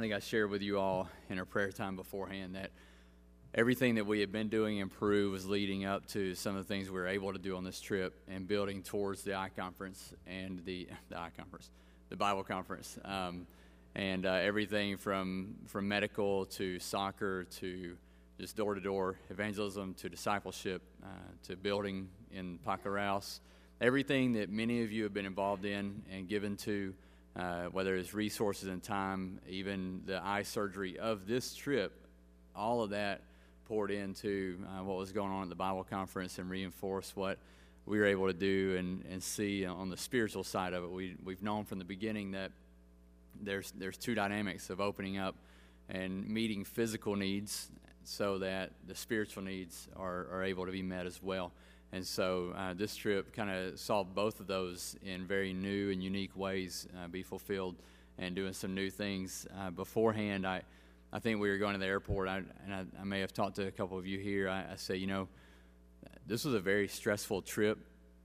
think I shared with you all in our prayer time beforehand that everything that we had been doing in Peru was leading up to some of the things we were able to do on this trip and building towards the I conference and the the I conference, the Bible conference, um, and uh, everything from from medical to soccer to just door to door evangelism to discipleship uh, to building in Pacaraos, everything that many of you have been involved in and given to. Uh, whether it's resources and time, even the eye surgery of this trip, all of that poured into uh, what was going on at the Bible conference and reinforced what we were able to do and, and see on the spiritual side of it. We, we've known from the beginning that there's, there's two dynamics of opening up and meeting physical needs so that the spiritual needs are, are able to be met as well. And so uh, this trip kind of saw both of those in very new and unique ways uh, be fulfilled and doing some new things. Uh, beforehand, I I think we were going to the airport, I, and I, I, may have talked to a couple of you here. I, I say, you know, this was a very stressful trip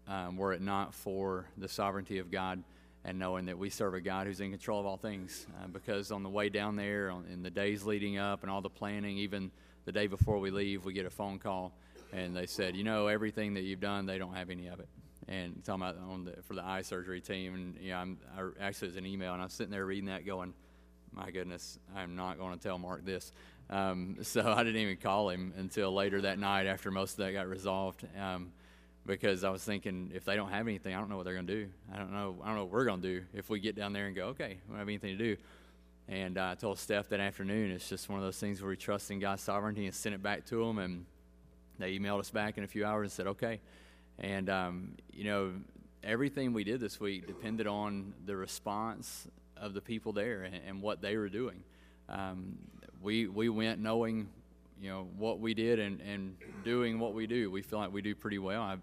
um, were it not for the sovereignty of God and knowing that we serve a God who's in control of all things. Uh, because on the way down there, on, in the days leading up and all the planning, even the day before we leave, we get a phone call, and they said, you know, everything that you've done, they don't have any of it. And talking about on the, for the eye surgery team, and you know, I'm, I actually it was an email, and I'm sitting there reading that, going my goodness, I'm not going to tell Mark this. Um, so I didn't even call him until later that night after most of that got resolved. Um, because I was thinking if they don't have anything, I don't know what they're going to do. I don't know. I don't know what we're going to do if we get down there and go, okay, we don't have anything to do. And uh, I told Steph that afternoon, it's just one of those things where we trust in God's sovereignty and sent it back to them. And they emailed us back in a few hours and said, okay. And, um, you know, everything we did this week depended on the response of the people there and, and what they were doing. Um, we we went knowing, you know, what we did and, and doing what we do. We feel like we do pretty well. I,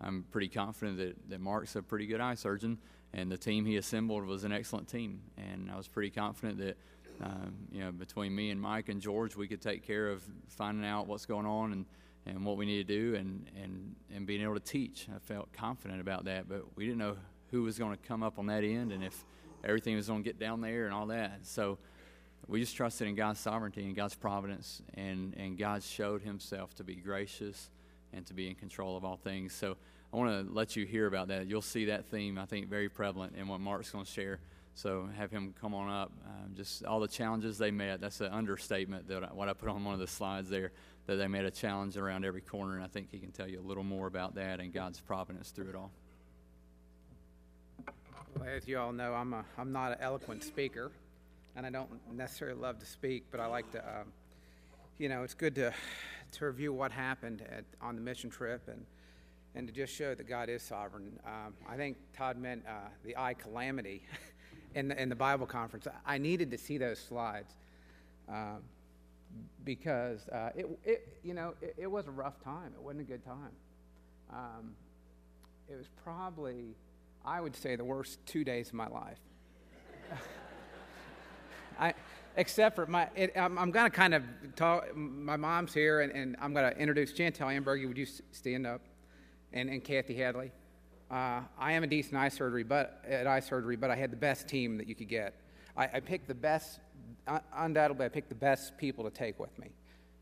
I'm pretty confident that, that Mark's a pretty good eye surgeon, and the team he assembled was an excellent team. And I was pretty confident that, um, you know, between me and Mike and George, we could take care of finding out what's going on and, and what we need to do and, and, and being able to teach. I felt confident about that, but we didn't know who was going to come up on that end and if everything was going to get down there and all that. So we just trusted in God's sovereignty and God's providence, and, and God showed Himself to be gracious and to be in control of all things. So I want to let you hear about that. You'll see that theme, I think, very prevalent in what Mark's going to share. So have him come on up. Um, just all the challenges they met. That's an understatement. That I, what I put on one of the slides there. That they met a challenge around every corner, and I think he can tell you a little more about that and God's providence through it all. Well, as you all know, I'm, a, I'm not an eloquent speaker, and I don't necessarily love to speak, but I like to, um, you know, it's good to, to review what happened at, on the mission trip and, and to just show that God is sovereign. Um, I think Todd meant uh, the eye calamity in the, in the Bible conference. I needed to see those slides um, because uh, it, it, you know, it, it, was a rough time. It wasn't a good time. Um, it was probably I would say, the worst two days of my life. I, except for my, it, I'm, I'm going to kind of talk. My mom's here, and, and I'm going to introduce Chantel Ambergy. Would you stand up? And, and Kathy Hadley. Uh, I am a decent eye surgery, but at eye surgery, but I had the best team that you could get. I, I picked the best. Undoubtedly, I picked the best people to take with me,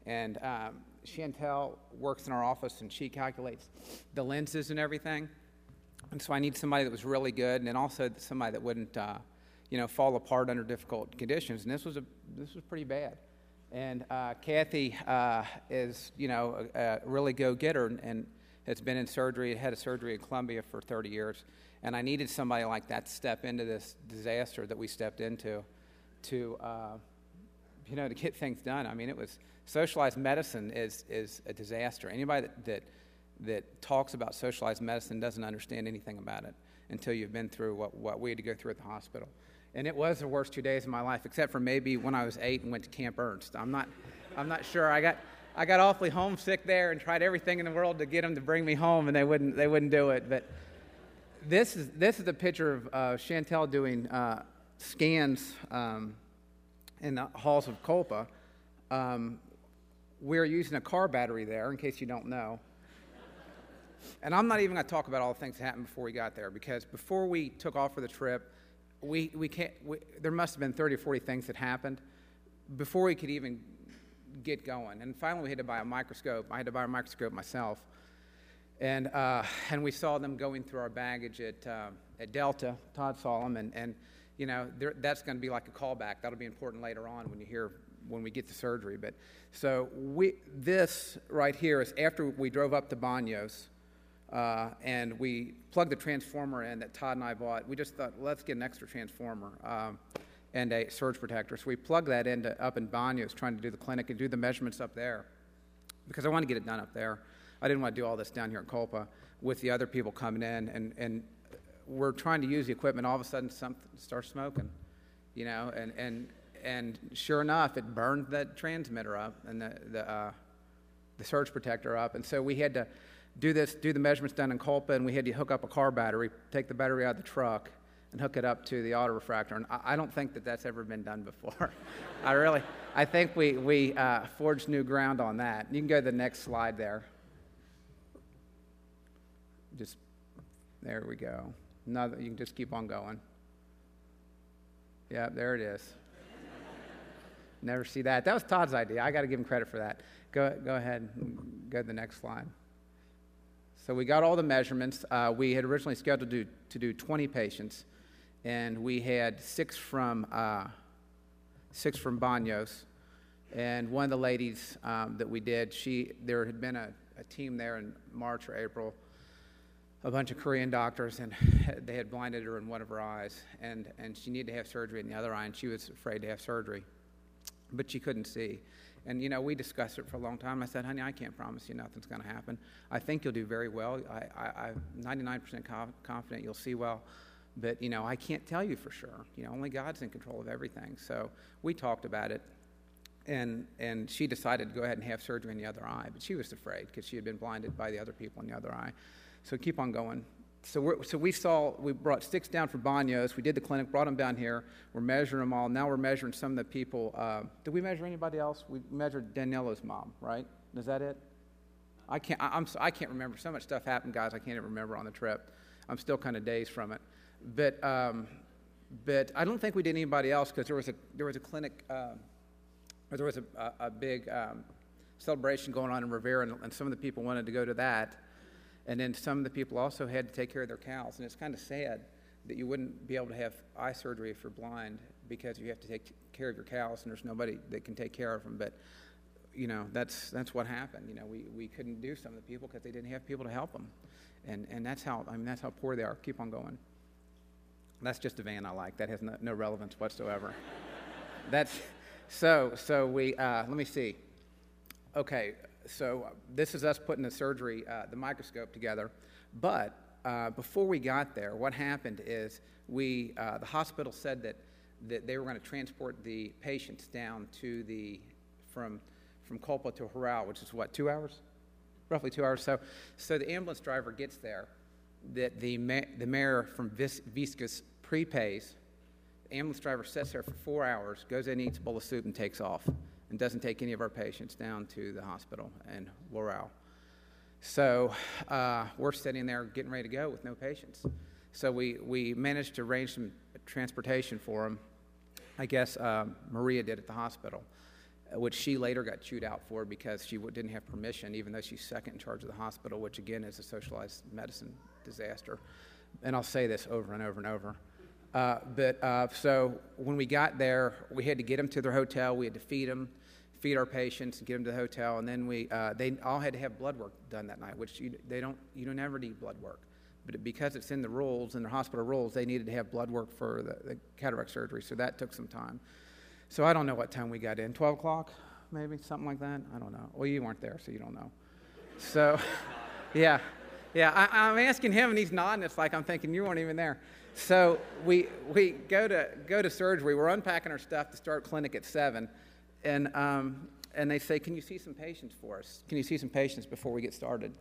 and um, Chantel works in our office, and she calculates the lenses and everything. And so I need somebody that was really good, and then also somebody that wouldn't, uh, you know, fall apart under difficult conditions. And this was a this was pretty bad. And uh, Kathy uh, is, you know, a, a really go-getter and has been in surgery, had a surgery in Columbia for 30 years. And I needed somebody like that to step into this disaster that we stepped into, to, uh, you know, to get things done. I mean, it was socialized medicine is is a disaster. Anybody that, that that talks about socialized medicine doesn't understand anything about it until you've been through what, what we had to go through at the hospital. And it was the worst two days of my life, except for maybe when I was eight and went to Camp Ernst. I'm not, I'm not sure. I got, I got awfully homesick there and tried everything in the world to get them to bring me home, and they wouldn't, they wouldn't do it. But this is, this is a picture of uh, Chantel doing uh, scans um, in the halls of Culpa. Um, we're using a car battery there, in case you don't know. And I'm not even going to talk about all the things that happened before we got there because before we took off for the trip, we, we can't, we, there must have been 30 or 40 things that happened before we could even get going. And finally, we had to buy a microscope. I had to buy a microscope myself. And, uh, and we saw them going through our baggage at, uh, at Delta, Todd saw them, and, and you know, that's going to be like a callback. That'll be important later on when you hear when we get to surgery. But so we, this right here is after we drove up to Banos, uh, and we plugged the transformer in that Todd and I bought. We just thought, let's get an extra transformer um, and a surge protector. So we plugged that into up in Banos, trying to do the clinic and do the measurements up there, because I wanted to get it done up there. I didn't want to do all this down here in Culpa with the other people coming in, and, and we're trying to use the equipment. All of a sudden, something starts smoking, you know, and, and, and sure enough, it burned that transmitter up and the, the, uh, the surge protector up. And so we had to do this, do the measurements done in Culpa, and we had to hook up a car battery, take the battery out of the truck, and hook it up to the auto refractor. And I, don't think that that's ever been done before. I really, I think we, we uh, forged new ground on that. You can go to the next slide there. Just, there we go. Another, you can just keep on going. Yeah, there it is. Never see that. That was Todd's idea. I got to give him credit for that. Go, go ahead and go to the next slide. So we got all the measurements. Uh, we had originally scheduled to do, to do 20 patients, and we had six from uh, six from Banos. And one of the ladies um, that we did, she there had been a, a team there in March or April a bunch of Korean doctors, and they had blinded her in one of her eyes, and, and she needed to have surgery in the other eye, and she was afraid to have surgery, but she couldn't see. And you know, we discussed it for a long time. I said, "Honey, I can't promise you nothing's going to happen. I think you'll do very well. I, am 99% confident you'll see well, but you know, I can't tell you for sure. You know, only God's in control of everything." So we talked about it, and and she decided to go ahead and have surgery in the other eye, but she was afraid because she had been blinded by the other people in the other eye. So keep on going. So, so we saw, we brought six down for Banos. We did the clinic, brought them down here. We're measuring them all. Now we're measuring some of the people. Uh, did we measure anybody else? We measured Daniela's mom, right? Is that it? I can't, I, I'm, I can't remember. So much stuff happened, guys, I can't even remember on the trip. I'm still kind of dazed from it. But, um, but I don't think we did anybody else because there was a, there was a clinic, uh, there was a, a, a big um, celebration going on in Rivera, and, and some of the people wanted to go to that. And then some of the people also had to take care of their cows. And it's kind of sad that you wouldn't be able to have eye surgery if you're blind because you have to take care of your cows and there's nobody that can take care of them. But, you know, that's, that's what happened. You know, we, we couldn't do some of the people because they didn't have people to help them. And, and that's how, I mean, that's how poor they are. Keep on going. That's just a van I like. That has no, no relevance whatsoever. that's, so, so we, uh, let me see. Okay, so this is us putting the surgery, uh, the microscope together. But uh, before we got there, what happened is we, uh, the hospital said that, that they were going to transport the patients down to the, from, from Culpa to Huaral, which is what, two hours? Roughly two hours. So, so the ambulance driver gets there, that the, ma- the mayor from Vis- prepays. The ambulance driver sits there for four hours, goes in, eats a bowl of soup, and takes off and doesn't take any of our patients down to the hospital in Huaral. So uh, we're sitting there getting ready to go with no patients. So we, we managed to arrange some transportation for them. I guess uh, Maria did at the hospital, which she later got chewed out for because she didn't have permission, even though she's second in charge of the hospital, which again is a socialized medicine disaster. And I'll say this over and over and over. Uh, but uh, so when we got there, we had to get them to their hotel. We had to feed them feed our patients get them to the hotel. And then we, uh, they all had to have blood work done that night, which you, they don't, you don't ever need blood work. But because it's in the rules, in the hospital rules, they needed to have blood work for the, the cataract surgery. So that took some time. So I don't know what time we got in. 12 o'clock, maybe, something like that? I don't know. Well, you weren't there, so you don't know. So, yeah. Yeah, I, am asking him, and he's nodding. It's like I'm thinking you weren't even there. So we, we go, to, go to surgery. We're unpacking our stuff to start clinic at 7 and, um, and they say, Can you see some patients for us? Can you see some patients before we get started?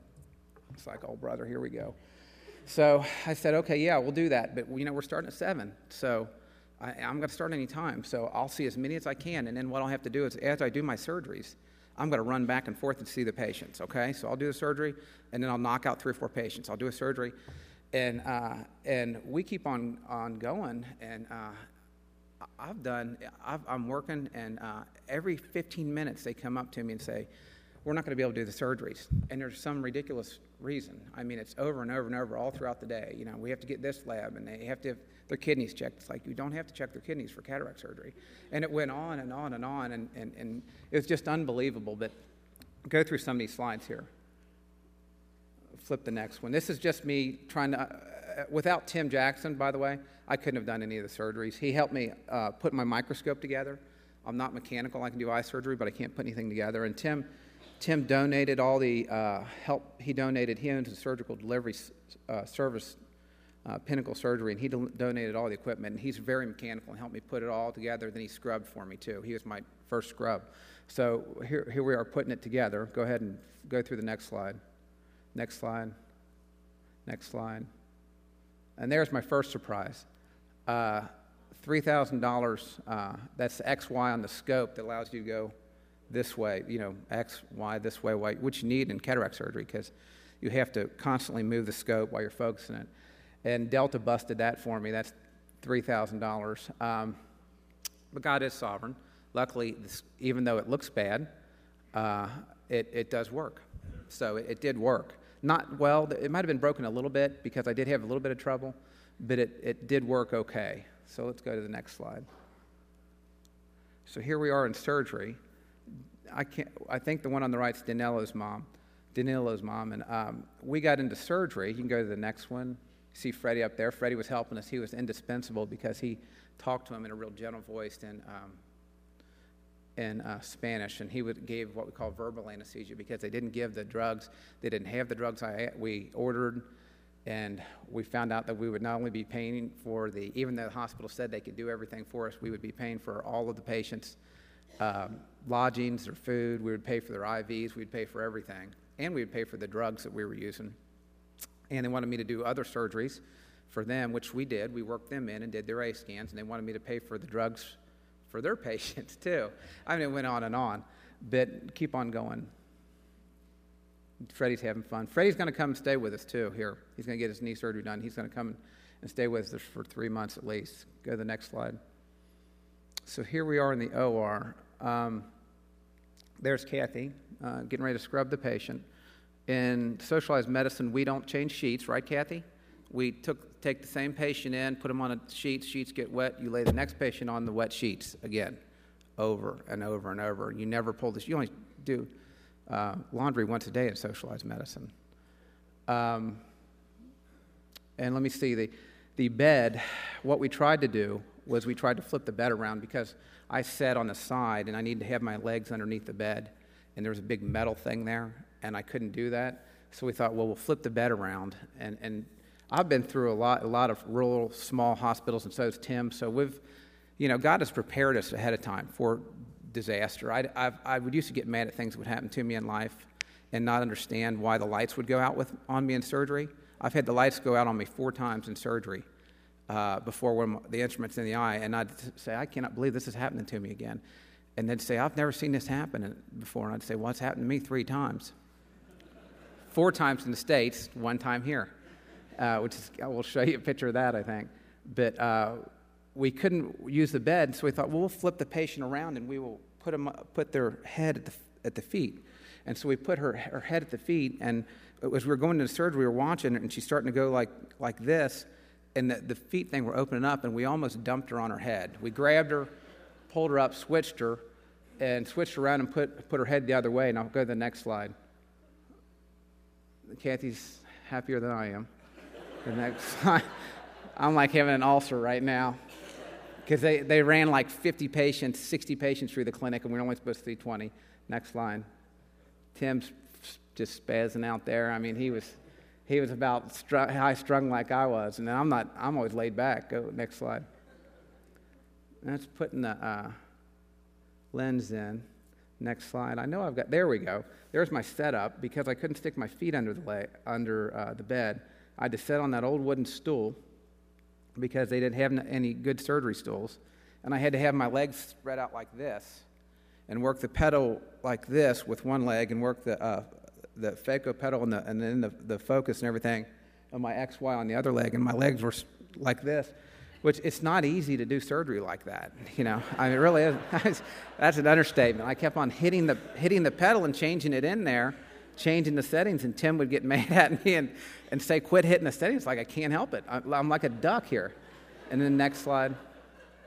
It's like, Oh, brother, here we go. So I said, Okay, yeah, we'll do that. But, you know, we're starting at 7. So I, am going to start any time. So I'll see as many as I can. And then what I'll have to do is, as I do my surgeries, I'm going to run back and forth and see the patients, okay? So I'll do the surgery, and then I'll knock out three or four patients. I'll do a surgery, And, uh, and we keep on, on going. And uh, I've done, I've, I'm working, and uh, every 15 minutes they come up to me and say, We're not going to be able to do the surgeries. And there's some ridiculous reason. I mean, it's over and over and over all throughout the day. You know, we have to get this lab, and they have to have their kidneys checked. It's like, you don't have to check their kidneys for cataract surgery. And it went on and on and on, and, and, and it was just unbelievable. But go through some of these slides here. Flip the next one. This is just me trying to, uh, without Tim Jackson, by the way, I couldn't have done any of the surgeries. He helped me uh, put my microscope together. I'm not mechanical. I can do eye surgery, but I can't put anything together. And Tim, Tim donated all the uh, help. He donated him to surgical delivery uh, service, uh, Pinnacle Surgery, and he do- donated all the equipment. And he's very mechanical and helped me put it all together. Then he scrubbed for me too. He was my first scrub. So here, here we are putting it together. Go ahead and go through the next slide. Next slide. Next slide. And there's my first surprise. Uh, $3,000, uh, that's XY on the scope that allows you to go this way, you know, X, Y, this way, y, which you need in cataract surgery because you have to constantly move the scope while you're focusing it. And Delta busted that for me. That's $3,000. Um, but God is sovereign. Luckily, this, even though it looks bad, uh, it, it does work. So it, it, did work. Not well, it might have been broken a little bit because I did have a little bit of trouble, but it, it did work okay. So let's go to the next slide. So here we are in surgery. I, can't, I think the one on the right is Danilo's mom. Danilo's mom. And um, we got into surgery. You can go to the next one. See Freddie up there. Freddie was helping us. He was indispensable because he talked to him in a real gentle voice and um, in uh, Spanish, and he would, gave what we call verbal anesthesia because they didn't give the drugs. They didn't have the drugs I, we ordered, and we found out that we would not only be paying for the, even though the hospital said they could do everything for us, we would be paying for all of the patients' um, lodgings or food. We would pay for their IVs. We'd pay for everything, and we would pay for the drugs that we were using. And they wanted me to do other surgeries for them, which we did. We worked them in and did their A scans, and they wanted me to pay for the drugs for their patients too. I mean, it went on and on, but keep on going. Freddie's having fun. Freddie's going to come and stay with us too here. He's going to get his knee surgery done. He's going to come and stay with us for three months at least. Go to the next slide. So here we are in the OR. Um, there's Kathy uh, getting ready to scrub the patient. In socialized medicine, we don't change sheets, right, Kathy? We took, take the same patient in, put them on a sheet, sheets get wet, you lay the next patient on the wet sheets again, over and over and over. You never pull this, you only do uh, laundry once a day in socialized medicine. Um, and let me see, the, the bed, what we tried to do was we tried to flip the bed around because I sat on the side and I needed to have my legs underneath the bed, and there was a big metal thing there, and I couldn't do that. So we thought, well, we'll flip the bed around and, and I've been through a lot, a lot of rural, small hospitals, and so has Tim. So we've, you know, God has prepared us ahead of time for disaster. I, I've, I would used to get mad at things that would happen to me in life and not understand why the lights would go out with, on me in surgery. I've had the lights go out on me four times in surgery uh, before when the instrument's in the eye, and I'd say, I cannot believe this is happening to me again. And they'd say, I've never seen this happen before. And I'd say, Well, it's happened to me three times. Four times in the States, one time here uh, which is, I will show you a picture of that, I think. But uh, we couldn't use the bed, so we thought, well, we'll flip the patient around and we will put, them, put their head at the, at the feet. And so we put her, her head at the feet, and as we were going into surgery, we were watching it, and she's starting to go like, like this, and the, the feet thing were opening up, and we almost dumped her on her head. We grabbed her, pulled her up, switched her, and switched around and put, put her head the other way. And I'll go to the next slide. Kathy's happier than I am. Next I'm like having an ulcer right now because they, they ran like 50 patients, 60 patients through the clinic, and we are only supposed to see 20. Next line. Tim's just spazzing out there. I mean, he was, he was about stru- high strung like I was, and I'm not. I'm always laid back. Go next slide. That's putting the uh, lens in. Next slide. I know I've got. There we go. There's my setup because I couldn't stick my feet under the leg, under uh, the bed. I had to sit on that old wooden stool because they didn't have any good surgery stools. And I had to have my legs spread out like this and work the pedal like this with one leg and work the, uh, the phaco pedal and, the, and then the, the focus and everything of my XY on the other leg, and my legs were like this, which it's not easy to do surgery like that. You know, I mean, it really is. That's an understatement. I kept on hitting the, hitting the pedal and changing it in there, changing the settings, and Tim would get mad at me and, and say, quit hitting the settings. Like, I can't help it. I'm like a duck here. And then next slide,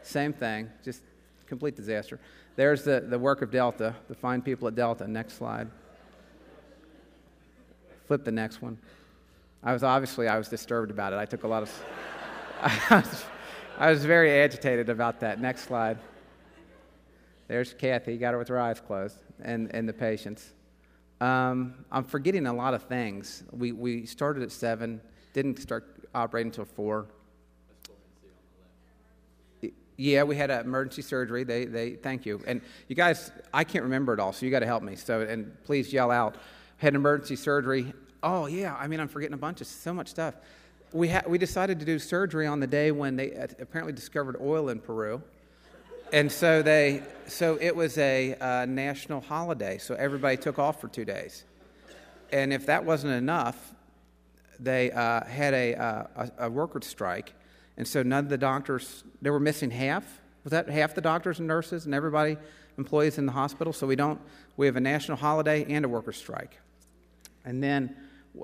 same thing, just complete disaster. There's the, the work of Delta, the fine people at Delta. Next slide. Flip the next one. I was obviously I was disturbed about it. I took a lot of. I was, very agitated about that. Next slide. There's Kathy, got her with her eyes closed, and, and the patients. Um, I'm forgetting a lot of things. We, we started at 7, didn't start operating until 4. Yeah, we had an emergency surgery. They, they, thank you. And you guys, I can't remember it all, so you got to help me. So, and please yell out. Had emergency surgery. Oh yeah, I mean, I'm forgetting a bunch of so much stuff. We ha- we decided to do surgery on the day when they apparently discovered oil in Peru, and so they, so it was a uh, national holiday. So everybody took off for two days, and if that wasn't enough, they uh, had a, uh, a, a workers' strike and so none of the doctors, they were missing half. Was that half the doctors and nurses and everybody, employees in the hospital? So we don't, we have a national holiday and a workers' strike. And then,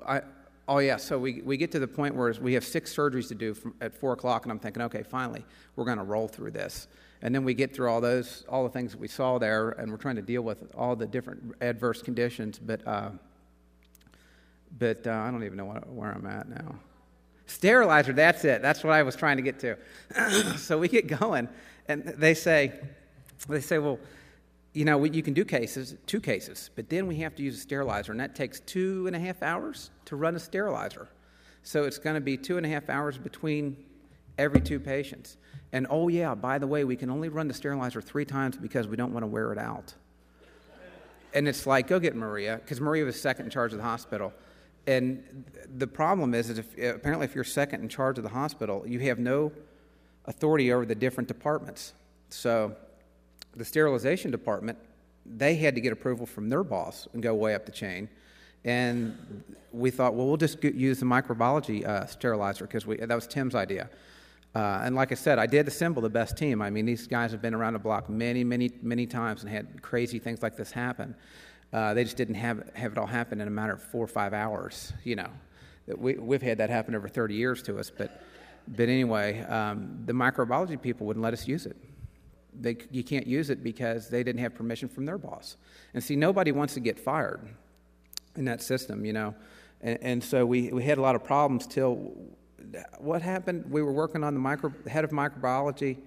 I, oh yeah, so we, we get to the point where we have six surgeries to do from, at 4 o'clock, and I'm thinking, okay, finally, we're going to roll through this. And then we get through all those, all the things that we saw there, and we're trying to deal with all the different adverse conditions. But, uh, but uh, I don't even know what, where I'm at now. Sterilizer, that's it. That's what I was trying to get to. so we get going, and they say, they say, well, you know, you can do cases, two cases, but then we have to use a sterilizer, and that takes two and a half hours to run a sterilizer. So it's going to be two and a half hours between every two patients. And oh, yeah, by the way, we can only run the sterilizer three times because we don't want to wear it out. And it's like, go get Maria, because Maria was second in charge of the hospital and the problem is, is if, apparently if you're second in charge of the hospital, you have no authority over the different departments. So the sterilization department, they had to get approval from their boss and go way up the chain. And we thought, well, we'll just use the microbiology uh, sterilizer because that was Tim's idea. Uh, and like I said, I did assemble the best team. I mean, these guys have been around the block many, many, many times and had crazy things like this happen. Uh, they just didn't have, have it all happen in a matter of four or five hours, you know. We, we've had that happen over 30 years to us, but, but anyway, um, the microbiology people wouldn't let us use it. They, you can't use it because they didn't have permission from their boss. And see, nobody wants to get fired in that system, you know. And, and so we, we had a lot of problems till what happened? We were working on the micro, head of microbiology.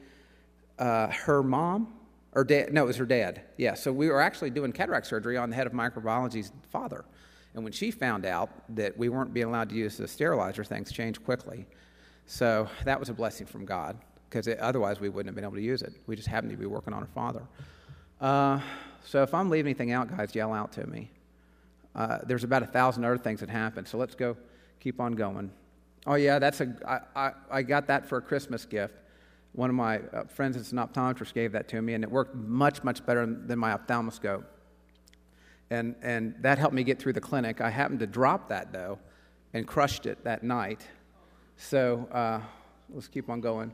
Uh, her mom or dad, no, it was her dad. Yeah, so we were actually doing cataract surgery on the head of microbiology's father. And when she found out that we weren't being allowed to use the sterilizer, things changed quickly. So that was a blessing from God, because otherwise we wouldn't have been able to use it. We just happened to be working on her father. Uh, so if I'm leaving anything out, guys, yell out to me. Uh, there's about a thousand other things that happened, so let's go, keep on going. Oh yeah, that's a. I, I, I got that for a Christmas gift one of my uh, friends that's an optometrist gave that to me, and it worked much, much better than my ophthalmoscope. And, and that helped me get through the clinic. I happened to drop that, though, and crushed it that night. So uh, let's keep on going.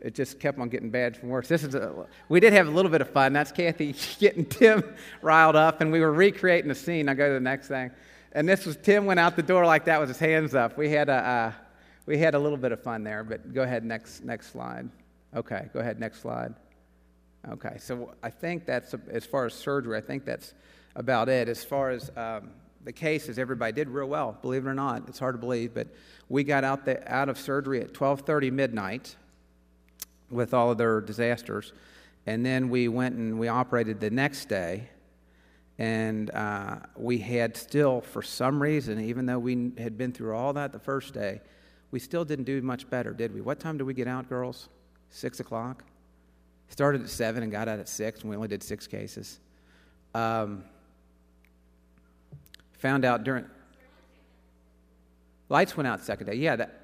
It just kept on getting bad from worse. This is a, we did have a little bit of fun. That's Kathy getting Tim riled up, and we were recreating the scene. I go to the next thing. And this was Tim went out the door like that with his hands up. We had a, uh, we had a little bit of fun there, but go ahead, next, next slide. Okay, go ahead, next slide. Okay, so I think that's, as far as surgery, I think that's about it. As far as um, the cases, everybody did real well, believe it or not. It's hard to believe, but we got out, the, out of surgery at 12.30 midnight with all of their disasters. And then we went and we operated the next day. And uh, we had still, for some reason, even though we had been through all that the first day, we still didn't do much better, did we? What time did we get out, girls? Six o'clock. Started at seven and got out at six, and we only did six cases. Um, found out during lights went out second day. Yeah, that.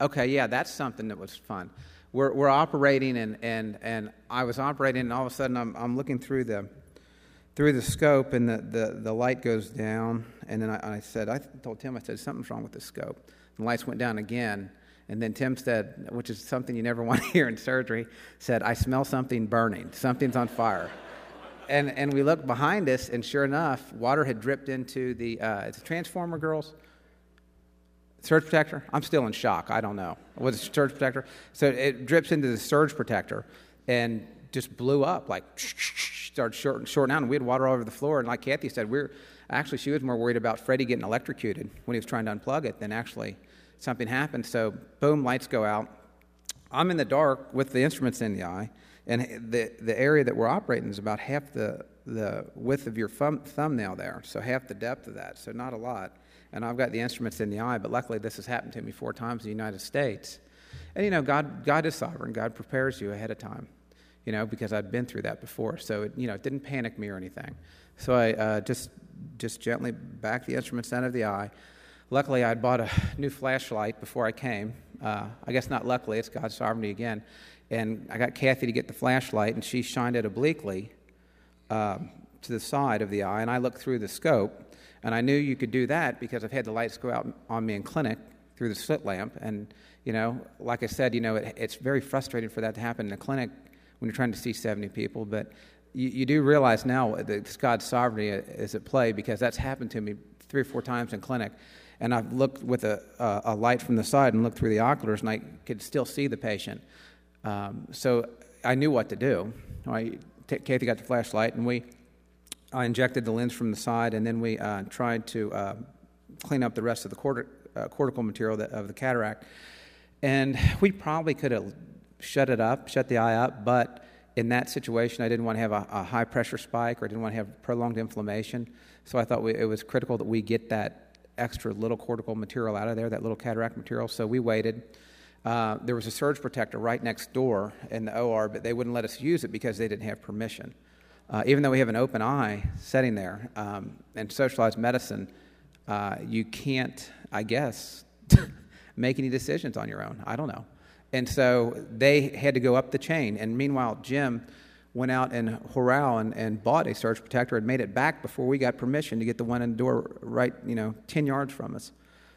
Okay, yeah, that's something that was fun. We're, we're operating, and, and, and I was operating, and all of a sudden I'm, I'm looking through the through the scope, and the, the, the light goes down. And then I, I said, I told Tim, I said, something's wrong with the scope. The lights went down again. And then Tim said, which is something you never want to hear in surgery, said, I smell something burning. Something's on fire. and, and we looked behind us, and sure enough, water had dripped into the, uh, it's transformer, girls? Surge protector? I'm still in shock. I don't know. Was it surge protector? So it drips into the surge protector and just blew up, like started short, shorting out, and we had water all over the floor. And like Kathy said, we are actually she was more worried about Freddie getting electrocuted when he was trying to unplug it than actually something happened. So boom, lights go out. I'm in the dark with the instruments in the eye, and the the area that we're operating is about half the the width of your thumb, thumbnail there, so half the depth of that, so not a lot and I've got the instruments in the eye, but luckily this has happened to me four times in the United States. And you know, God, God is sovereign. God prepares you ahead of time, you know, because I'd been through that before. So, it, you know, it didn't panic me or anything. So I uh, just, just gently backed the instruments out of the eye. Luckily, I'd bought a new flashlight before I came. Uh, I guess not luckily, it's God's sovereignty again. And I got Kathy to get the flashlight, and she shined it obliquely uh, to the side of the eye, and I looked through the scope and I knew you could do that because I've had the lights go out on me in clinic through the slit lamp. And, you know, like I said, you know, it, it's very frustrating for that to happen in a clinic when you're trying to see 70 people. But you, you do realize now that God's sovereignty is at play because that's happened to me three or four times in clinic. And I've looked with a, a, a light from the side and looked through the oculars, and I could still see the patient. Um, so I knew what to do. I, Kathy got the flashlight, and we I injected the lens from the side, and then we uh, tried to uh, clean up the rest of the uh, cortical material that, of the cataract. And we probably could have shut it up, shut the eye up, but in that situation, I didn't want to have a, a high pressure spike or I didn't want to have prolonged inflammation. So I thought we, it was critical that we get that extra little cortical material out of there, that little cataract material. So we waited. Uh, there was a surge protector right next door in the OR, but they wouldn't let us use it because they didn't have permission uh, even though we have an open eye setting there um, in socialized medicine, uh, you can't, I guess, make any decisions on your own. I don't know. And so they had to go up the chain. And meanwhile, Jim went out in Huaral and, and bought a surge protector and made it back before we got permission to get the one in the door right, you know, 10 yards from us.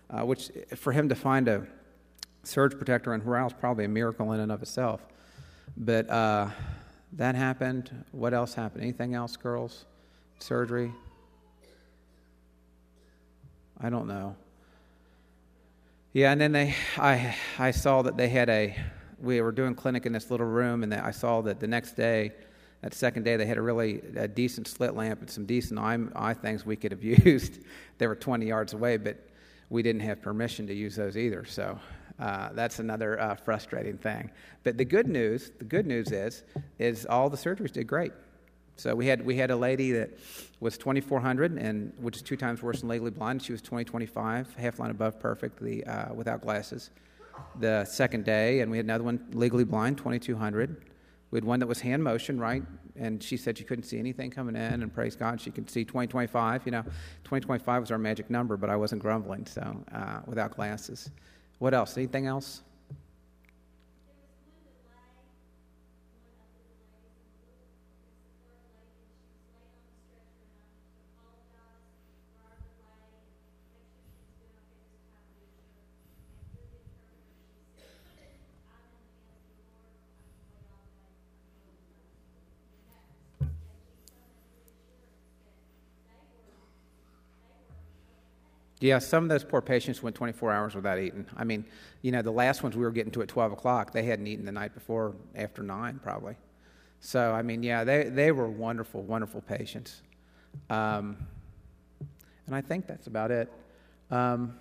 Uh, which, for him to find a surge protector in Huaral is probably a miracle in and of itself. But, uh, that happened. What else happened? Anything else, girls? Surgery? I don't know. Yeah, and then they, I, I saw that they had a, we were doing clinic in this little room, and I saw that the next day, that second day, they had a really a decent slit lamp and some decent eye, eye things we could have used. they were 20 yards away, but we didn't have permission to use those either. So uh, that's another uh, frustrating thing. But the good news, the good news is, is all the surgeries did great. So we had we had a lady that was 2,400, and which is two times worse than legally blind. She was 2025, half line above perfect, the uh, without glasses. The second day, and we had another one legally blind, 2,200. We had one that was hand motion, right? And she said she couldn't see anything coming in, and praise God, she could see 2025. You know, 2025 was our magic number, but I wasn't grumbling, so uh, without glasses. What else? Anything else? Yeah, some of those poor patients went 24 hours without eating. I mean, you know, the last ones we were getting to at 12 o'clock, they hadn't eaten the night before after 9, probably. So, I mean, yeah, they, they were wonderful, wonderful patients. Um, and I think that's about it. Um,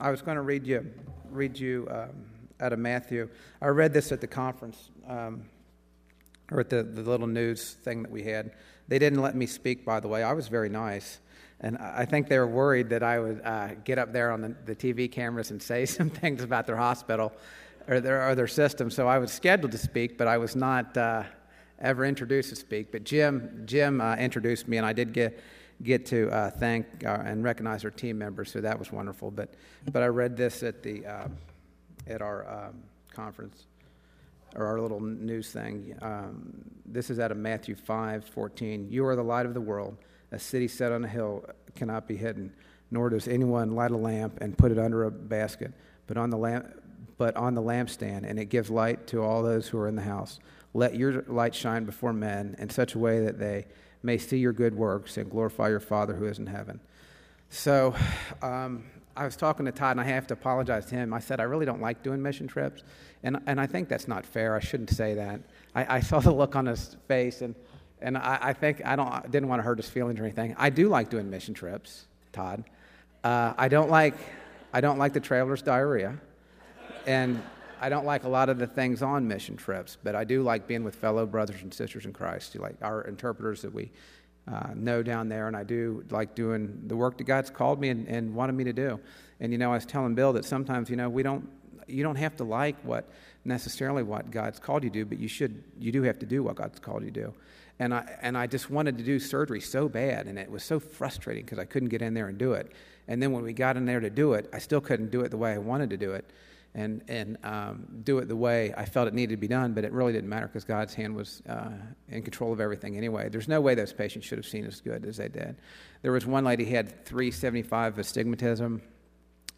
I was going to read you, read you um, out of Matthew. I read this at the conference, um, or at the, the little news thing that we had. They didn't let me speak, by the way. I was very nice. And I think they were worried that I would uh, get up there on the, the, TV cameras and say some things about their hospital or their, or their system. So I was scheduled to speak, but I was not uh, ever introduced to speak. But Jim, Jim uh, introduced me, and I did get, get to uh, thank uh, and recognize our team members, so that was wonderful. But, but I read this at, the, um, at our um, conference or our little news thing. Um, this is out of Matthew 5 14. You are the light of the world. A city set on a hill cannot be hidden, nor does anyone light a lamp and put it under a basket, but on the lamp, but on the lampstand, and it gives light to all those who are in the house. Let your light shine before men in such a way that they may see your good works and glorify your Father who is in heaven. So, um, I was talking to Todd, and I have to apologize to him. I said I really don't like doing mission trips, and and I think that's not fair. I shouldn't say that. I, I saw the look on his face, and and I, I think I don't I didn't want to hurt his feelings or anything. I do like doing mission trips, Todd. Uh, I don't like I don't like the traveler's diarrhea, and I don't like a lot of the things on mission trips. But I do like being with fellow brothers and sisters in Christ, like our interpreters that we uh, know down there, and I do like doing the work that God's called me and, and wanted me to do. And you know, I was telling Bill that sometimes you know we don't you don't have to like what necessarily what God's called you to do, but you should you do have to do what God's called you to do. And I and I just wanted to do surgery so bad, and it was so frustrating because I couldn't get in there and do it. And then when we got in there to do it, I still couldn't do it the way I wanted to do it and, and um, do it the way I felt it needed to be done, but it really didn't matter because God's hand was uh, in control of everything anyway. There's no way those patients should have seen as good as they did. There was one lady who had 375 astigmatism,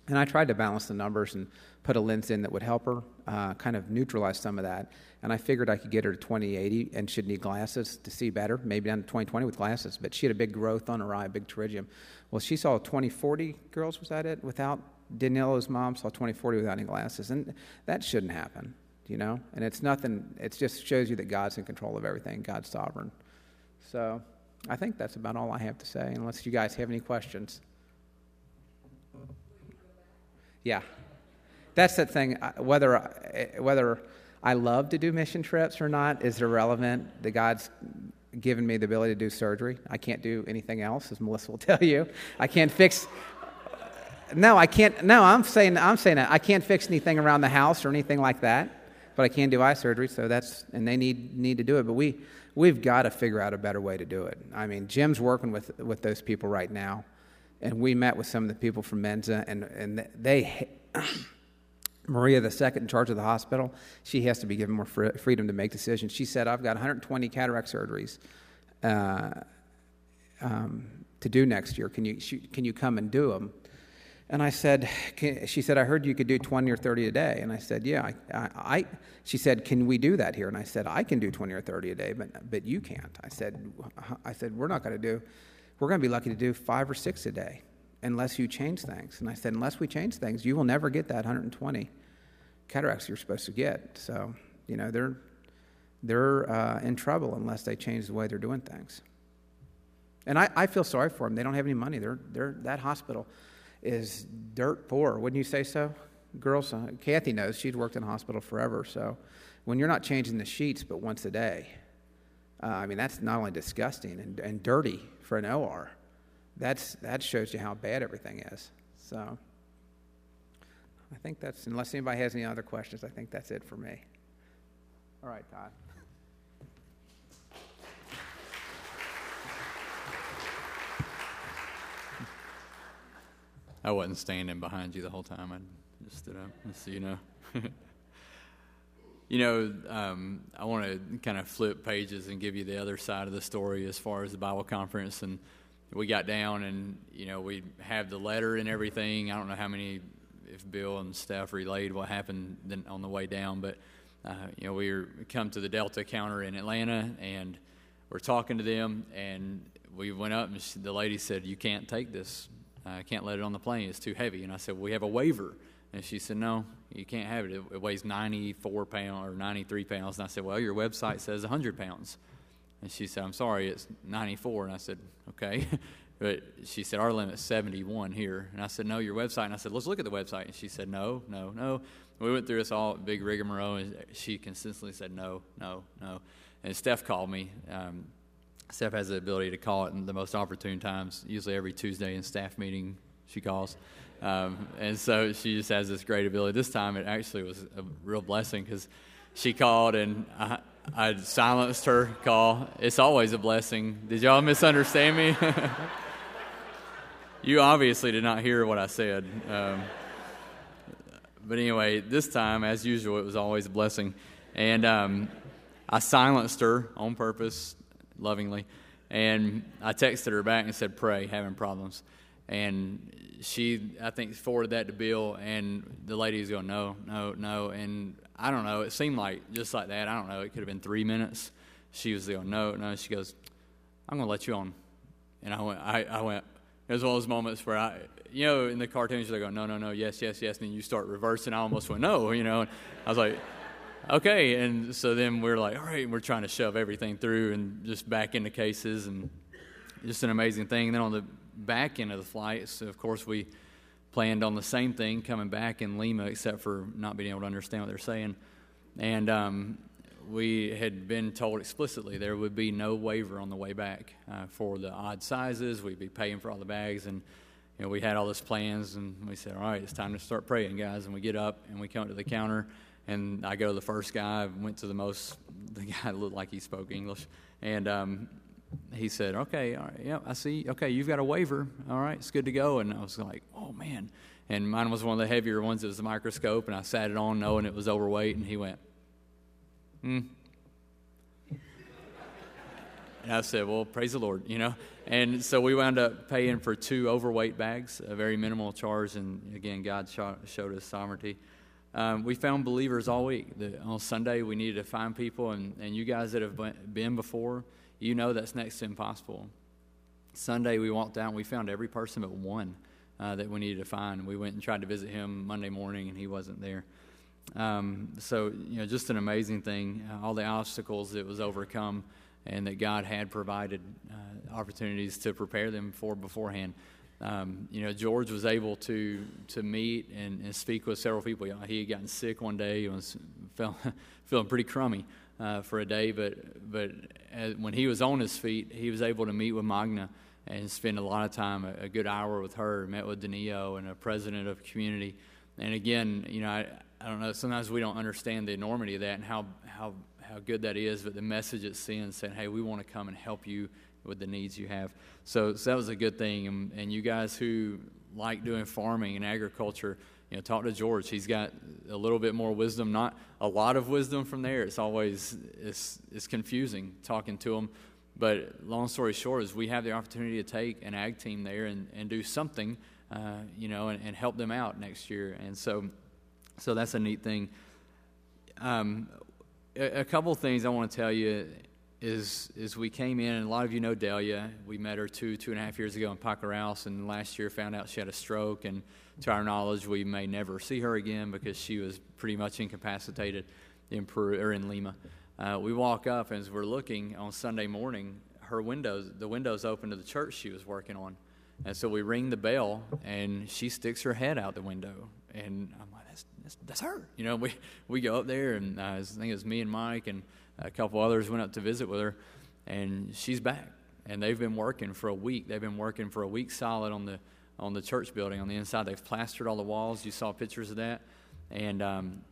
and I tried to balance the numbers and put a lens in that would help her uh, kind of neutralize some of that. And I figured I could get her to 2080 and she'd need glasses to see better, maybe down to 2020 with glasses. But she had a big growth on her eye, a big pterygium. Well, she saw 2040 girls, was that it, without Daniela's mom saw 2040 without any glasses, and that shouldn't happen, you know. And it's nothing. It just shows you that God's in control of everything. God's sovereign. So, I think that's about all I have to say. Unless you guys have any questions. Yeah, that's the thing. Whether eh, whether I love to do mission trips or not is irrelevant. The God's given me the ability to do surgery. I can't do anything else, as Melissa will tell you. I can't fix no, I can't. No, I'm saying I'm saying that I can't fix anything around the house or anything like that, but I can do eye surgery. So that's and they need need to do it. But we we've got to figure out a better way to do it. I mean, Jim's working with with those people right now, and we met with some of the people from MINSA, and and they. Maria, the second in charge of the hospital, she has to be given more freedom to make decisions. She said, "I've got 120 cataract surgeries uh, um, to do next year. Can you can you come and do them?" And I said, she said, I heard you could do 20 or 30 a day. And I said, yeah. I, I, she said, can we do that here? And I said, I can do 20 or 30 a day, but, but you can't. I said, I said, we're not going to do, we're going to be lucky to do five or six a day unless you change things. And I said, unless we change things, you will never get that 120 cataracts you're supposed to get. So, you know, they're, they're uh, in trouble unless they change the way they're doing things. And I, I feel sorry for them. They don't have any money. They're, they're that hospital is dirt poor. Wouldn't you say so? Girls, uh, Kathy knows. She's worked in a hospital forever. So when you're not changing the sheets but once a day, uh, I mean, that's not only disgusting and, and dirty for an OR, that's, that shows you how bad everything is. So I think that's, unless anybody has any other questions, I think that's it for me. All right, Todd. I wasn't standing behind you the whole time. I just stood up, just so you know. you know, um, I want to kind of flip pages and give you the other side of the story as far as the Bible conference. And we got down, and you know, we have the letter and everything. I don't know how many, if Bill and Steph relayed what happened on the way down, but uh, you know, we were, come to the Delta counter in Atlanta, and we're talking to them, and we went up, and she, the lady said, "You can't take this I can't let it on the plane. It's too heavy. And I said, well, we have a waiver. And she said, no, you can't have it. It, it weighs 94 pounds or 93 pounds. And I said, well, your website says 100 pounds. And she said, I'm sorry, it's 94. And I said, okay. but she said, our limit's 71 here. And I said, no, your website. And I said, let's look at the website. And she said, no, no, no. We went through this all big rigmarole, and she consistently said, no, no, no. And Steph called me. Um, Steph has the ability to call it in the most opportune times. Usually every Tuesday in staff meeting, she calls. Um, and so she just has this great ability. This time it actually was a real blessing because she called and I, I silenced her call. It's always a blessing. Did y'all misunderstand me? you obviously did not hear what I said. Um, but anyway, this time, as usual, it was always a blessing. And um, I silenced her on purpose lovingly. And I texted her back and said, Pray, having problems. And she I think forwarded that to Bill, and the lady was going no, no, no, and I don't know. It seemed like just like that. I don't know. It could have been three minutes. She was going no, no. She goes, I'm going to let you on, and I went. I, I went. It was one of those moments where I, you know, in the cartoons they go no, no, no, yes, yes, yes, and then you start reversing. I almost went no, you know. And I was like. Okay, and so then we're like, all right, we're trying to shove everything through and just back into cases, and just an amazing thing. And then on the back of the flights, of course, we planned on the same thing coming back in Lima, except for not being able to understand what they're saying. And um, we had been told explicitly there would be no waiver on the way back uh, for the odd sizes. We'd be paying for all the bags, and you know, we had all these plans, and we said, "All right, it's time to start praying, guys." And we get up and we come to the counter, and I go to the first guy. Went to the most, the guy looked like he spoke English, and um, he said, "Okay, all right, yeah, I see. Okay, you've got a waiver. All right, it's good to go." And I was like, "Oh man!" And mine was one of the heavier ones. It was a microscope, and I sat it on knowing it was overweight. And he went, "Hmm." And I said, "Well, praise the Lord," you know. And so we wound up paying for two overweight bags, a very minimal charge. And again, God showed us sovereignty. Um, we found believers all week. The, on Sunday, we needed to find people, and, and you guys that have been before you know that's next to impossible. Sunday, we walked out and we found every person but one uh, that we needed to find. We went and tried to visit him Monday morning, and he wasn't there. Um, so, you know, just an amazing thing. Uh, all the obstacles that was overcome, and that God had provided uh, opportunities to prepare them for beforehand. Um, you know, George was able to to meet and, and speak with several people. You know, he had gotten sick one day, and was felt, feeling pretty crummy uh, for a day, but but as, when he was on his feet, he was able to meet with Magna and spend a lot of time, a, a good hour with her. Met with Danilo and a president of community. And again, you know, I, I don't know. Sometimes we don't understand the enormity of that and how how how good that is. But the message it sends, saying, "Hey, we want to come and help you with the needs you have." So, so that was a good thing. And, and you guys who like doing farming and agriculture you know, talk to George. He's got a little bit more wisdom, not a lot of wisdom from there. It's always it's, it's confusing talking to him. But long story short is we have the opportunity to take an ag team there and, and do something, uh, you know, and, and, help them out next year. And so, so that's a neat thing. Um, a, a couple things I want to tell you is is we came in, and a lot of you know Delia. We met her two two and a half years ago in Pacaraos, and last year found out she had a stroke. And to our knowledge, we may never see her again because she was pretty much incapacitated in Peru or in Lima. Uh, we walk up and as we're looking on Sunday morning, her windows the windows open to the church she was working on, and so we ring the bell, and she sticks her head out the window, and I'm like, that's that's, that's her. You know, we we go up there, and uh, I think it was me and Mike and a couple others went up to visit with her, and she's back. And they've been working for a week. They've been working for a week solid on the on the church building on the inside. They've plastered all the walls. You saw pictures of that, and um,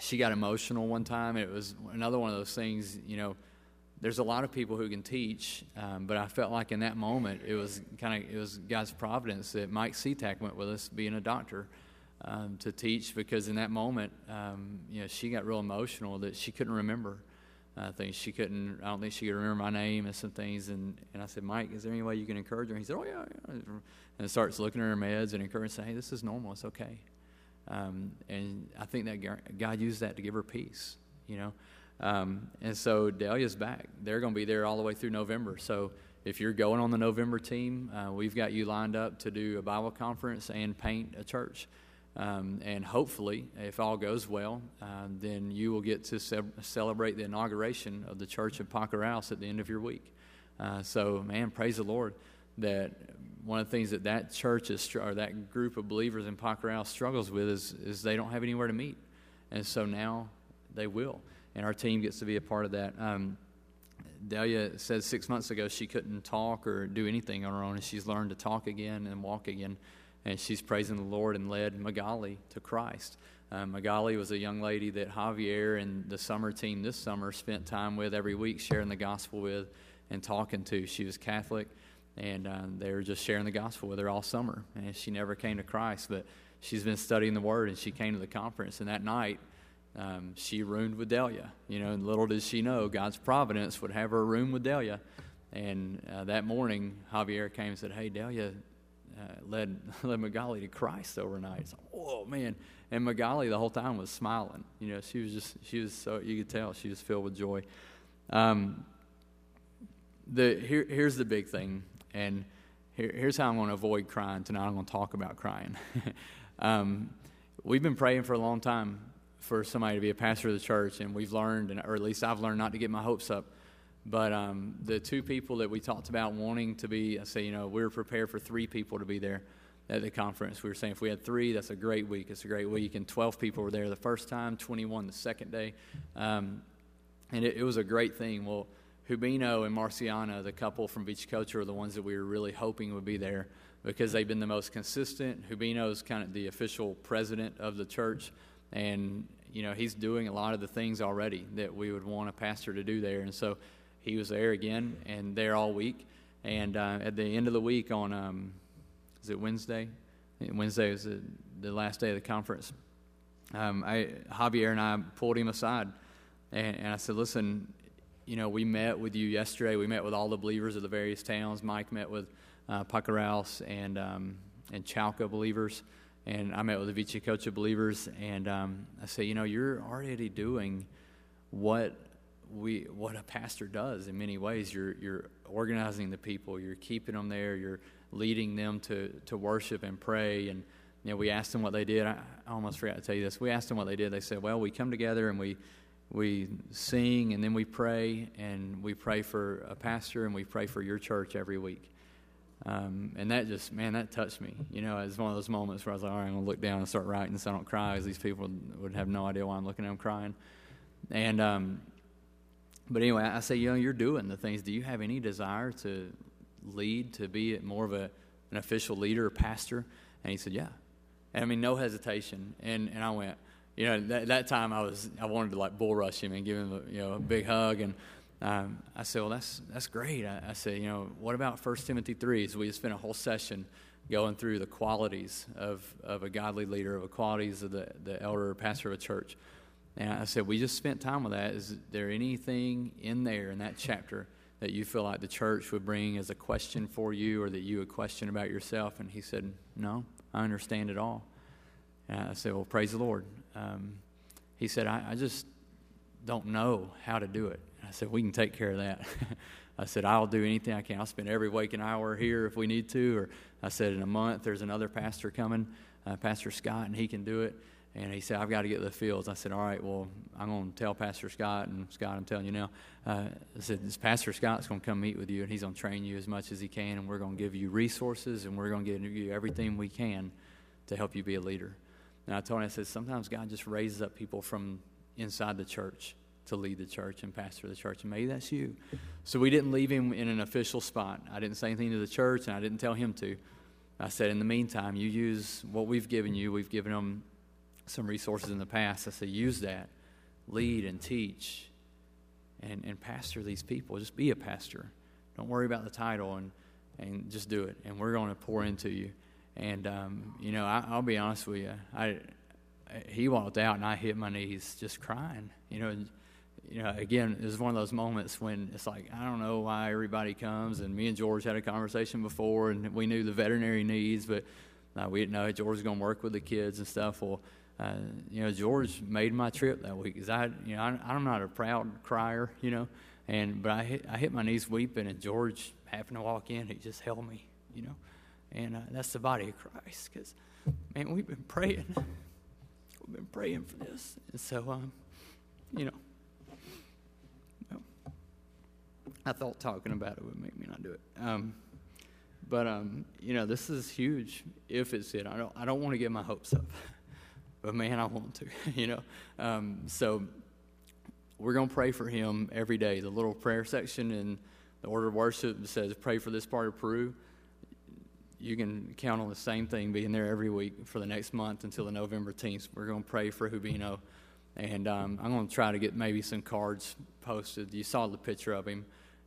she got emotional one time. It was another one of those things. You know, there's a lot of people who can teach, um, but I felt like in that moment it was kind of it was God's providence that Mike Seatack went with us, being a doctor. Um, to teach because in that moment, um, you know, she got real emotional that she couldn't remember uh, things. She couldn't, I don't think she could remember my name and some things. And, and I said, Mike, is there any way you can encourage her? And he said, Oh, yeah. yeah. And starts looking at her meds and encouraging, saying, Hey, this is normal. It's okay. Um, and I think that God used that to give her peace, you know. Um, and so Delia's back. They're going to be there all the way through November. So if you're going on the November team, uh, we've got you lined up to do a Bible conference and paint a church. Um, and hopefully, if all goes well, uh, then you will get to ce- celebrate the inauguration of the Church of Pacaraos at the end of your week. Uh, so, man, praise the Lord that one of the things that that church is, or that group of believers in Pacaraos struggles with is, is they don't have anywhere to meet. And so now they will. And our team gets to be a part of that. Um, Delia said six months ago she couldn't talk or do anything on her own, and she's learned to talk again and walk again and she's praising the Lord and led Magali to Christ. Uh, Magali was a young lady that Javier and the summer team this summer spent time with every week, sharing the gospel with and talking to. She was Catholic, and uh, they were just sharing the gospel with her all summer. And she never came to Christ, but she's been studying the Word, and she came to the conference. And that night, um, she roomed with Delia. You know, and little did she know God's providence would have her room with Delia. And uh, that morning, Javier came and said, "Hey, Delia, uh, led led Magali to Christ overnight. It's like, whoa, man! And Magali the whole time was smiling. You know, she was just she was so you could tell she was filled with joy. Um, the here here's the big thing, and here, here's how I'm going to avoid crying tonight. I'm going to talk about crying. um, we've been praying for a long time for somebody to be a pastor of the church, and we've learned, or at least I've learned, not to get my hopes up. But um, the two people that we talked about wanting to be, I say, you know, we were prepared for three people to be there at the conference. We were saying if we had three, that's a great week. It's a great week. And 12 people were there the first time, 21 the second day. Um, and it, it, was a great thing. Well, Hubino and Marciana, the couple from Vichaycocha, are the ones that we were really hoping would be there because they've been the most consistent. Hubino is kind of the official president of the church. And, you know, he's doing a lot of the things already that we would want a pastor to do there. And so he was there again and there all week. And uh, at the end of the week on, um, is it Wednesday? Wednesday was the, the last day of the conference. Um, I, Javier and I pulled him aside and, and I said, listen, you know, we met with you yesterday. We met with all the believers of the various towns. Mike met with uh, Pacaraos and, um, and Chalca believers. And I met with the Vichaycocha believers. And um, I said, you know, you're already doing what we what a pastor does in many ways. You're you're organizing the people, you're keeping them there, you're leading them to to worship and pray. And you know, we asked them what they did. I, I almost forgot to tell you this. We asked them what they did. They said, "Well, we come together and we." We sing and then we pray, and we pray for a pastor and we pray for your church every week. Um, and that just, man, that touched me. You know, it's one of those moments where I was like, all right, I'm going to look down and start writing so I don't cry, because these people would have no idea why I'm looking at them crying. And um, but anyway, I say, you know, you're doing the things. Do you have any desire to lead, to be more of a, an official leader or pastor? And he said, yeah. And I mean, no hesitation. And, and I went, you know, that, that time I was, I wanted to like bull rush him and give him a, you know, a big hug. And um, I said, well, that's, that's great. I, I said, you know, what about 1 Timothy 3? So we just spent a whole session going through the qualities of, of a godly leader, of the qualities of the, the elder or pastor of a church. And I said, We just spent time with that. Is there anything in there in that chapter that you feel like the church would bring as a question for you or that you would question about yourself? And he said, No, I understand it all. And I said, Well, praise the Lord. Um, he said, I, I, just don't know how to do it. I said, We can take care of that. I said, I'll do anything I can. I'll spend every waking hour here if we need to. Or I said, In a month, there's another pastor coming, uh, Pastor Scott, and he can do it. And he said, I've got to get to the fields. I said, All right, well, I'm going to tell Pastor Scott. And Scott, I'm telling you now, uh, I said, This Pastor Scott's going to come meet with you, and he's going to train you as much as he can. And we're going to give you resources, and we're going to give you everything we can to help you be a leader. And I told him, I said, Sometimes God just raises up people from inside the church to lead the church and pastor the church. And maybe that's you. So we didn't leave him in an official spot. I didn't say anything to the church, and I didn't tell him to. I said, In the meantime, you use what we've given you. We've given them some resources in the past. I say, use that, lead and teach, and, and pastor these people. Just be a pastor. Don't worry about the title and, and just do it. And we're going to pour into you. And, um, you know, I, will be honest with you. I, he walked out and I hit my knees just crying. You know, you know, again, it was one of those moments when it's like, I don't know why everybody comes. And me and George had a conversation before and we knew the veterinary needs, but uh, we didn't know George was going to work with the kids and stuff. Well, uh, you know, George made my trip that week because I, you know, I, am not a proud crier, you know, and but I hit, I hit my knees weeping, and George happened to walk in. He just held me, you know, and uh, that's the body of Christ because, man, we've been praying, we've been praying for this, and so, um, you know, I thought talking about it would make me not do it. Um, but um, you know, this is huge. If it's it, I don't. I don't want to get my hopes up but man, I want to, you know. Um, so we're going to pray for him every day. The little prayer section in the order of worship says, pray for this part of Peru. You can count on the same thing being there every week for the next month until the November 10th. We're going to pray for Hubino. And um, I'm going to try to get maybe some cards posted. You saw the picture of him.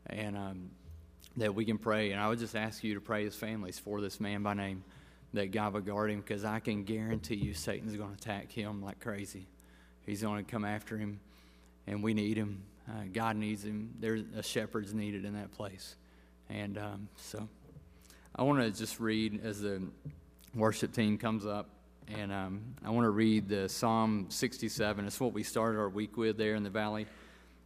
And um, that we can pray. And I would just ask you to pray his families for this man by name that God will guard him because I can guarantee you Satan's going to attack him like crazy. He's going to come after him, and we need him. Uh, God needs him. There's a shepherd's needed in that place. And um, so I want to just read as the worship team comes up, and um, I want to read the Psalm 67. It's what we started our week with there in the valley,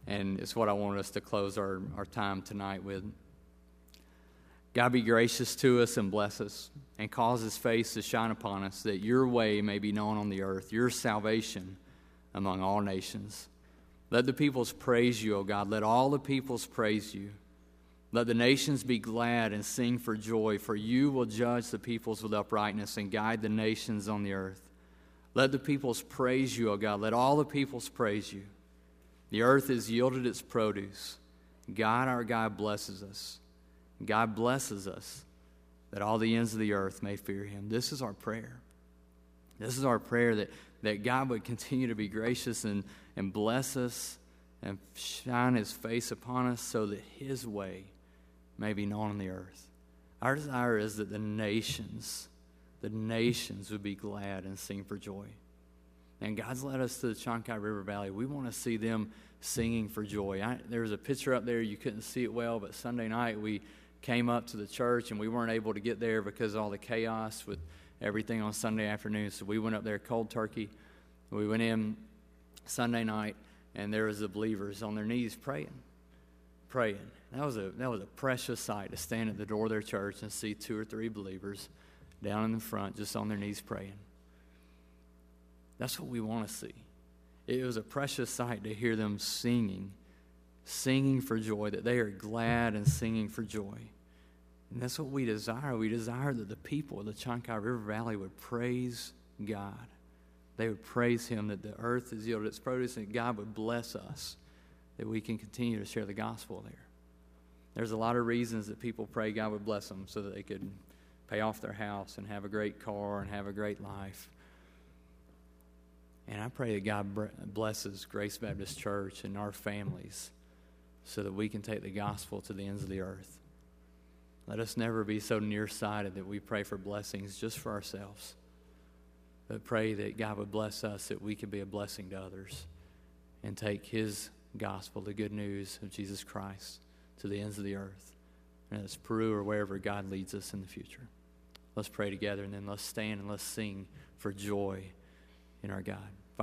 and it's what I want us to close our, our time tonight with. God be gracious to us and bless us, and cause his face to shine upon us, that your way may be known on the earth, your salvation among all nations. Let the peoples praise you, O God. Let all the peoples praise you. Let the nations be glad and sing for joy, for you will judge the peoples with uprightness and guide the nations on the earth. Let the peoples praise you, O God. Let all the peoples praise you. The earth has yielded its produce. God, our God, blesses us. God blesses us that all the ends of the earth may fear him. This is our prayer. This is our prayer that, that God would continue to be gracious and, and bless us and shine his face upon us so that his way may be known on the earth. Our desire is that the nations, the nations would be glad and sing for joy. And God's led us to the Chancay River Valley. We want to see them singing for joy. I, there was a picture up there. You couldn't see it well, but Sunday night we came up to the church and we weren't able to get there because of all the chaos with everything on Sunday afternoon. So we went up there cold turkey. We went in Sunday night and there was the believers on their knees praying, praying. That was a that was a precious sight to stand at the door of their church and see two or three believers down in the front just on their knees praying. That's what we want to see. It was a precious sight to hear them singing, singing for joy, that they are glad and singing for joy. And that's what we desire. We desire that the people of the Chancay River Valley would praise God. They would praise Him, that the earth has yielded its produce, and God would bless us, that we can continue to share the gospel there. There's a lot of reasons that people pray God would bless them so that they could pay off their house and have a great car and have a great life. And I pray that God blesses Grace Baptist Church and our families so that we can take the gospel to the ends of the earth. Let us never be so nearsighted that we pray for blessings just for ourselves, but pray that God would bless us that we can be a blessing to others and take His gospel, the good news of Jesus Christ, to the ends of the earth. And it's Peru or wherever God leads us in the future. Let's pray together and then let's stand and let's sing for joy in our God.